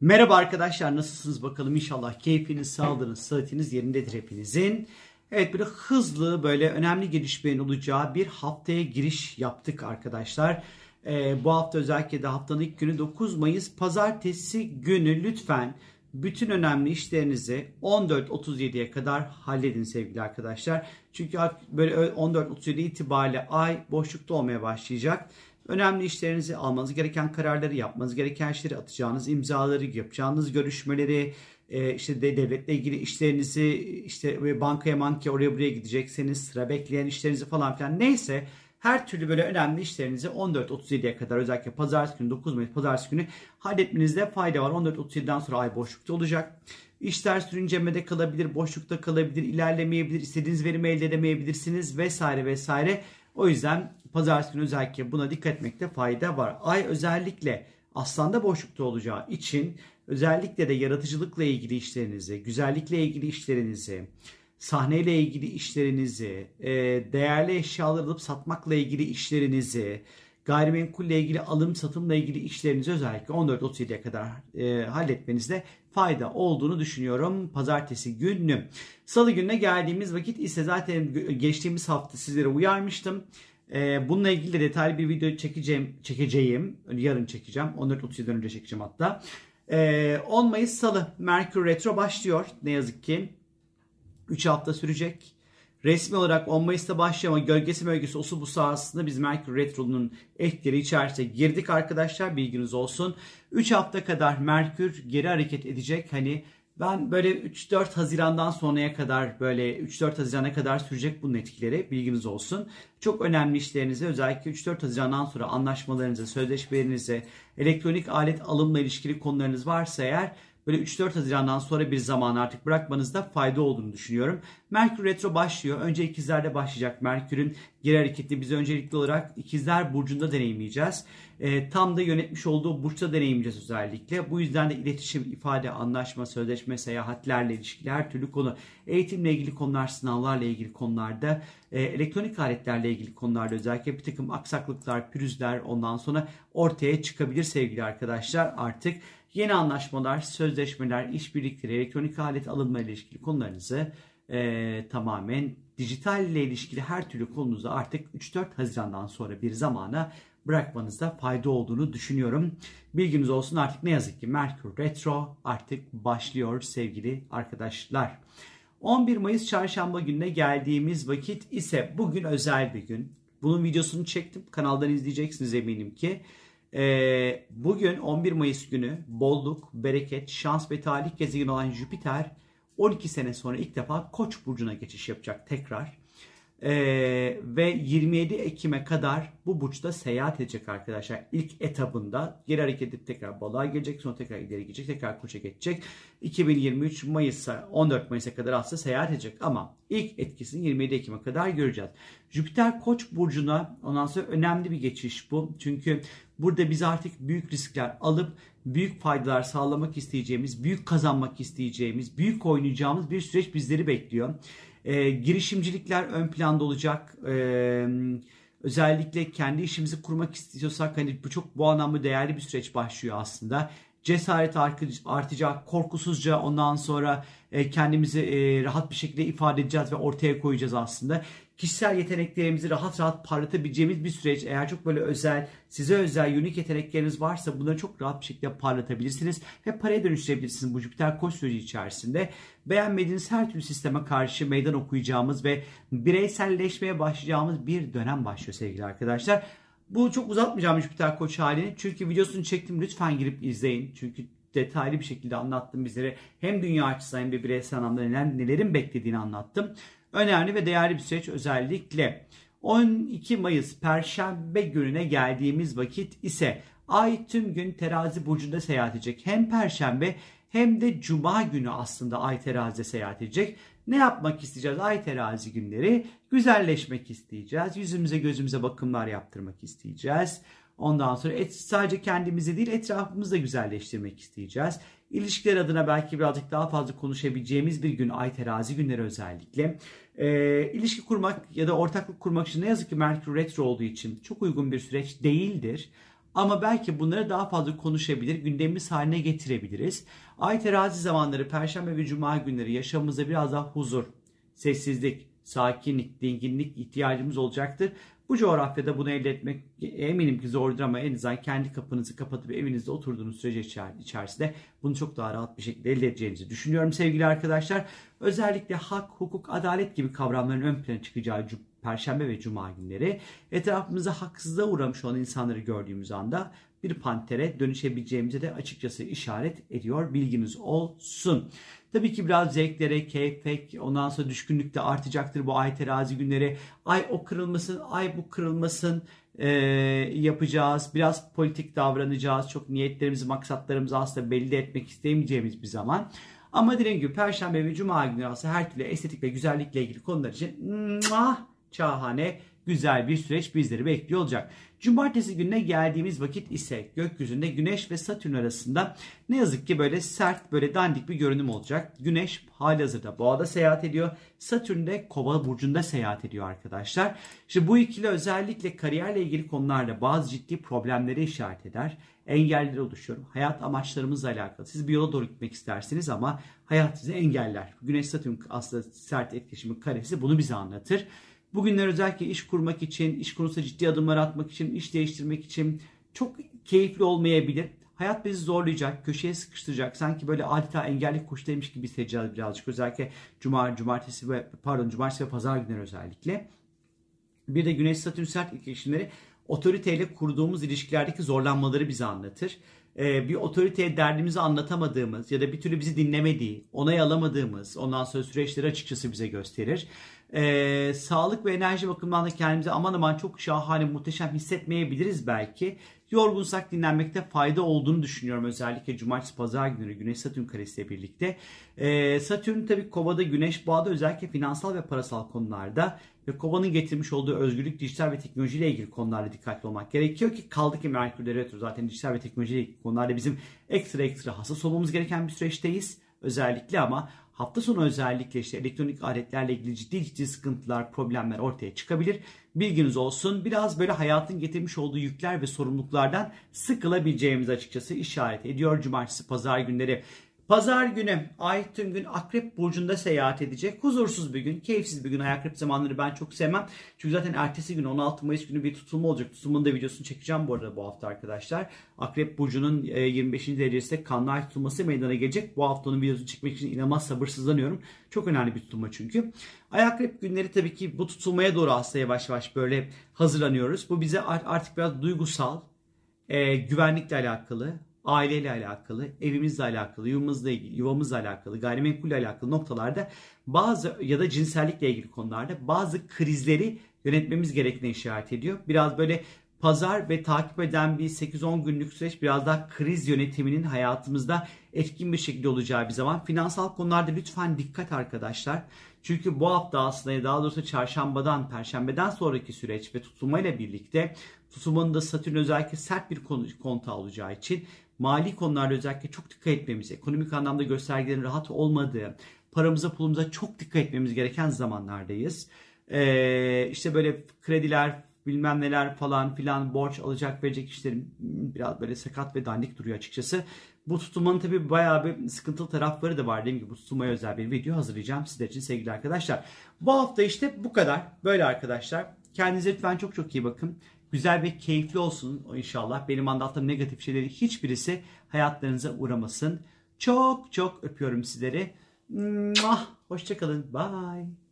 Merhaba arkadaşlar nasılsınız bakalım inşallah keyfiniz, sağlığınız, sıhhatiniz yerindedir hepinizin. Evet böyle hızlı böyle önemli gelişmenin olacağı bir haftaya giriş yaptık arkadaşlar. Ee, bu hafta özellikle de haftanın ilk günü 9 Mayıs pazartesi günü lütfen bütün önemli işlerinizi 14.37'ye kadar halledin sevgili arkadaşlar. Çünkü böyle 14.37 itibariyle ay boşlukta olmaya başlayacak. Önemli işlerinizi almanız gereken kararları yapmanız gereken işleri atacağınız imzaları yapacağınız görüşmeleri e, işte de devletle ilgili işlerinizi işte bankaya mankaya oraya buraya gidecekseniz sıra bekleyen işlerinizi falan filan neyse her türlü böyle önemli işlerinizi 14.37'ye kadar özellikle pazartesi günü 9 Mayıs pazartesi günü halletmenizde fayda var. 14.37'den sonra ay boşlukta olacak. İşler sürüncemede kalabilir, boşlukta kalabilir, ilerlemeyebilir, istediğiniz verimi elde edemeyebilirsiniz vesaire vesaire. O yüzden pazartesi günü özellikle buna dikkat etmekte fayda var. Ay özellikle aslanda boşlukta olacağı için özellikle de yaratıcılıkla ilgili işlerinizi, güzellikle ilgili işlerinizi, sahneyle ilgili işlerinizi, e, değerli eşyalar alıp satmakla ilgili işlerinizi, gayrimenkulle ilgili alım satımla ilgili işlerinizi özellikle 14-37'ye kadar e, halletmenizde fayda olduğunu düşünüyorum pazartesi günü. Salı gününe geldiğimiz vakit ise zaten geçtiğimiz hafta sizlere uyarmıştım. E, bununla ilgili de detaylı bir video çekeceğim, çekeceğim. Yarın çekeceğim. 14.37'den önce çekeceğim hatta. E, 10 Mayıs Salı Merkür Retro başlıyor ne yazık ki. 3 hafta sürecek. Resmi olarak 10 Mayıs'ta başlıyor ama gölgesi bölgesi osu bu sahasında biz Merkür Retro'nun etkileri içerisine girdik arkadaşlar bilginiz olsun. 3 hafta kadar Merkür geri hareket edecek. Hani ben böyle 3-4 Haziran'dan sonraya kadar böyle 3-4 Haziran'a kadar sürecek bunun etkileri bilginiz olsun. Çok önemli işlerinize özellikle 3-4 Haziran'dan sonra anlaşmalarınızı, sözleşmelerinizi, elektronik alet alımla ilişkili konularınız varsa eğer böyle 3-4 Haziran'dan sonra bir zaman artık bırakmanızda fayda olduğunu düşünüyorum. Merkür Retro başlıyor. Önce ikizlerde başlayacak. Merkür'ün geri hareketini biz öncelikli olarak ikizler burcunda deneyimleyeceğiz. E, tam da yönetmiş olduğu burçta deneyimleyeceğiz özellikle. Bu yüzden de iletişim, ifade, anlaşma, sözleşme, seyahatlerle ilişkili her türlü konu, eğitimle ilgili konular, sınavlarla ilgili konularda, e, elektronik aletlerle ilgili konularda özellikle bir takım aksaklıklar, pürüzler ondan sonra ortaya çıkabilir sevgili arkadaşlar. Artık yeni anlaşmalar, sözleşmeler, işbirlikleri, elektronik alet alınma ile ilişkili konularınızı e, tamamen dijital ile ilişkili her türlü konunuzu artık 3-4 Haziran'dan sonra bir zamana bırakmanızda fayda olduğunu düşünüyorum. Bilginiz olsun artık ne yazık ki Merkür Retro artık başlıyor sevgili arkadaşlar. 11 Mayıs çarşamba gününe geldiğimiz vakit ise bugün özel bir gün. Bunun videosunu çektim. Kanaldan izleyeceksiniz eminim ki. Ee, bugün 11 Mayıs günü bolluk, bereket, şans ve talih gezegeni olan Jüpiter 12 sene sonra ilk defa Koç burcuna geçiş yapacak tekrar. Ee, ve 27 Ekim'e kadar bu burçta seyahat edecek arkadaşlar. İlk etabında geri hareket edip tekrar balığa gelecek sonra tekrar ileri gidecek tekrar koça geçecek. 2023 Mayıs'a 14 Mayıs'a kadar aslında seyahat edecek ama ilk etkisini 27 Ekim'e kadar göreceğiz. Jüpiter Koç burcuna ondan sonra önemli bir geçiş bu. Çünkü burada biz artık büyük riskler alıp büyük faydalar sağlamak isteyeceğimiz, büyük kazanmak isteyeceğimiz, büyük oynayacağımız bir süreç bizleri bekliyor. E, girişimcilikler ön planda olacak. E, özellikle kendi işimizi kurmak istiyorsak hani bu çok bu anlamda değerli bir süreç başlıyor aslında. Cesaret artacak, korkusuzca ondan sonra e, kendimizi e, rahat bir şekilde ifade edeceğiz ve ortaya koyacağız aslında kişisel yeteneklerimizi rahat rahat parlatabileceğimiz bir süreç. Eğer çok böyle özel, size özel, unik yetenekleriniz varsa bunları çok rahat bir şekilde parlatabilirsiniz ve paraya dönüştürebilirsiniz bu Jüpiter koç süreci içerisinde. Beğenmediğiniz her türlü sisteme karşı meydan okuyacağımız ve bireyselleşmeye başlayacağımız bir dönem başlıyor sevgili arkadaşlar. Bu çok uzatmayacağım Jüpiter koç halini. Çünkü videosunu çektim. Lütfen girip izleyin. Çünkü detaylı bir şekilde anlattım bizlere. Hem dünya açısından hem de bireysel anlamda neler, nelerin beklediğini anlattım önemli ve değerli bir süreç özellikle 12 Mayıs Perşembe gününe geldiğimiz vakit ise Ay tüm gün terazi burcunda seyahat edecek. Hem Perşembe hem de Cuma günü aslında Ay terazide seyahat edecek. Ne yapmak isteyeceğiz Ay terazi günleri? Güzelleşmek isteyeceğiz. Yüzümüze gözümüze bakımlar yaptırmak isteyeceğiz. Ondan sonra et, sadece kendimizi değil etrafımızı da güzelleştirmek isteyeceğiz. İlişkiler adına belki birazcık daha fazla konuşabileceğimiz bir gün ay terazi günleri özellikle. E, ilişki kurmak ya da ortaklık kurmak için ne yazık ki Merkür Retro olduğu için çok uygun bir süreç değildir. Ama belki bunları daha fazla konuşabilir, gündemimiz haline getirebiliriz. Ay terazi zamanları, perşembe ve cuma günleri yaşamımızda biraz daha huzur, sessizlik, sakinlik, dinginlik ihtiyacımız olacaktır. Bu coğrafyada bunu elde etmek eminim ki zordur ama en azından kendi kapınızı kapatıp evinizde oturduğunuz sürece içerisinde bunu çok daha rahat bir şekilde elde edeceğinizi düşünüyorum sevgili arkadaşlar. Özellikle hak, hukuk, adalet gibi kavramların ön plana çıkacağı Perşembe ve Cuma günleri etrafımıza haksızlığa uğramış olan insanları gördüğümüz anda bir pantere dönüşebileceğimize de açıkçası işaret ediyor. Bilginiz olsun. Tabii ki biraz zevklere, keyfek, ondan sonra düşkünlük de artacaktır bu ay terazi günleri. Ay o kırılmasın, ay bu kırılmasın e, yapacağız. Biraz politik davranacağız. Çok niyetlerimizi, maksatlarımızı aslında belli etmek istemeyeceğimiz bir zaman. Ama dediğim gibi Perşembe ve Cuma günleri aslında her türlü estetik ve güzellikle ilgili konular için şahane güzel bir süreç bizleri bekliyor olacak. Cumartesi gününe geldiğimiz vakit ise gökyüzünde Güneş ve Satürn arasında ne yazık ki böyle sert, böyle dandik bir görünüm olacak. Güneş halihazırda Boğa'da seyahat ediyor. Satürn de Kova burcunda seyahat ediyor arkadaşlar. İşte bu ikili özellikle kariyerle ilgili konularda bazı ciddi problemleri işaret eder. Engeller oluşuyor. Hayat amaçlarımızla alakalı. Siz bir yola doğru gitmek istersiniz ama hayat sizi engeller. Güneş Satürn aslında sert etkileşimin karesi bunu bize anlatır. Bugünler özellikle iş kurmak için, iş konusunda ciddi adımlar atmak için, iş değiştirmek için çok keyifli olmayabilir. Hayat bizi zorlayacak, köşeye sıkıştıracak. Sanki böyle adeta engellik kuştaymış gibi hissedeceğiz birazcık. Özellikle cuma, cumartesi ve pardon cumartesi ve pazar günleri özellikle. Bir de Güneş Satürn sert etkileşimleri otoriteyle kurduğumuz ilişkilerdeki zorlanmaları bize anlatır. Ee, bir otoriteye derdimizi anlatamadığımız ya da bir türlü bizi dinlemediği, onay alamadığımız ondan sonra süreçleri açıkçası bize gösterir. Ee, sağlık ve enerji bakımından da kendimizi aman aman çok şahane, muhteşem hissetmeyebiliriz belki. Yorgunsak dinlenmekte fayda olduğunu düşünüyorum. Özellikle cumartesi pazar günleri Güneş Satürn karesiyle birlikte. Ee, Satürn tabii kovada Güneş bağda özellikle finansal ve parasal konularda ve kovanın getirmiş olduğu özgürlük, dijital ve teknolojiyle ilgili konularda dikkatli olmak gerekiyor ki kaldı ki Merkür Retro zaten dijital ve teknolojiyle ilgili konularda bizim ekstra ekstra hassas olmamız gereken bir süreçteyiz. Özellikle ama hafta sonu özellikle işte elektronik aletlerle ilgili ciddi ciddi sıkıntılar, problemler ortaya çıkabilir. Bilginiz olsun. Biraz böyle hayatın getirmiş olduğu yükler ve sorumluluklardan sıkılabileceğimiz açıkçası işaret ediyor. Cumartesi, pazar günleri Pazar günü ay tüm gün Akrep Burcu'nda seyahat edecek. Huzursuz bir gün, keyifsiz bir gün. Ay Akrep zamanları ben çok sevmem. Çünkü zaten ertesi gün 16 Mayıs günü bir tutulma olacak. Tutulmanın da videosunu çekeceğim bu arada bu hafta arkadaşlar. Akrep Burcu'nun 25. E, derecesinde kanlı ay tutulması meydana gelecek. Bu haftanın videosunu çekmek için inanılmaz sabırsızlanıyorum. Çok önemli bir tutulma çünkü. Ay Akrep günleri tabii ki bu tutulmaya doğru aslında yavaş yavaş böyle hazırlanıyoruz. Bu bize artık biraz duygusal, e, güvenlikle alakalı, aileyle alakalı, evimizle alakalı, yuvamızla ilgili, yuvamızla alakalı, gayrimenkulle alakalı noktalarda bazı ya da cinsellikle ilgili konularda bazı krizleri yönetmemiz gerektiğine işaret ediyor. Biraz böyle pazar ve takip eden bir 8-10 günlük süreç biraz daha kriz yönetiminin hayatımızda etkin bir şekilde olacağı bir zaman. Finansal konularda lütfen dikkat arkadaşlar. Çünkü bu hafta aslında daha doğrusu çarşambadan, perşembeden sonraki süreç ve tutulmayla birlikte tutulmanın da Satürn özellikle sert bir konu, konta olacağı için mali konularda özellikle çok dikkat etmemiz, ekonomik anlamda göstergelerin rahat olmadığı, paramıza pulumuza çok dikkat etmemiz gereken zamanlardayız. Ee, işte böyle krediler, bilmem neler falan filan borç alacak verecek işlerin biraz böyle sakat ve dandik duruyor açıkçası. Bu tutulmanın tabii bayağı bir sıkıntılı tarafları da var. Dediğim gibi bu tutulmaya özel bir video hazırlayacağım sizler için sevgili arkadaşlar. Bu hafta işte bu kadar. Böyle arkadaşlar. Kendinize lütfen çok çok iyi bakın güzel ve keyifli olsun inşallah. Benim anlattığım negatif şeyleri hiçbirisi hayatlarınıza uğramasın. Çok çok öpüyorum sizleri. Hoşçakalın. Bye.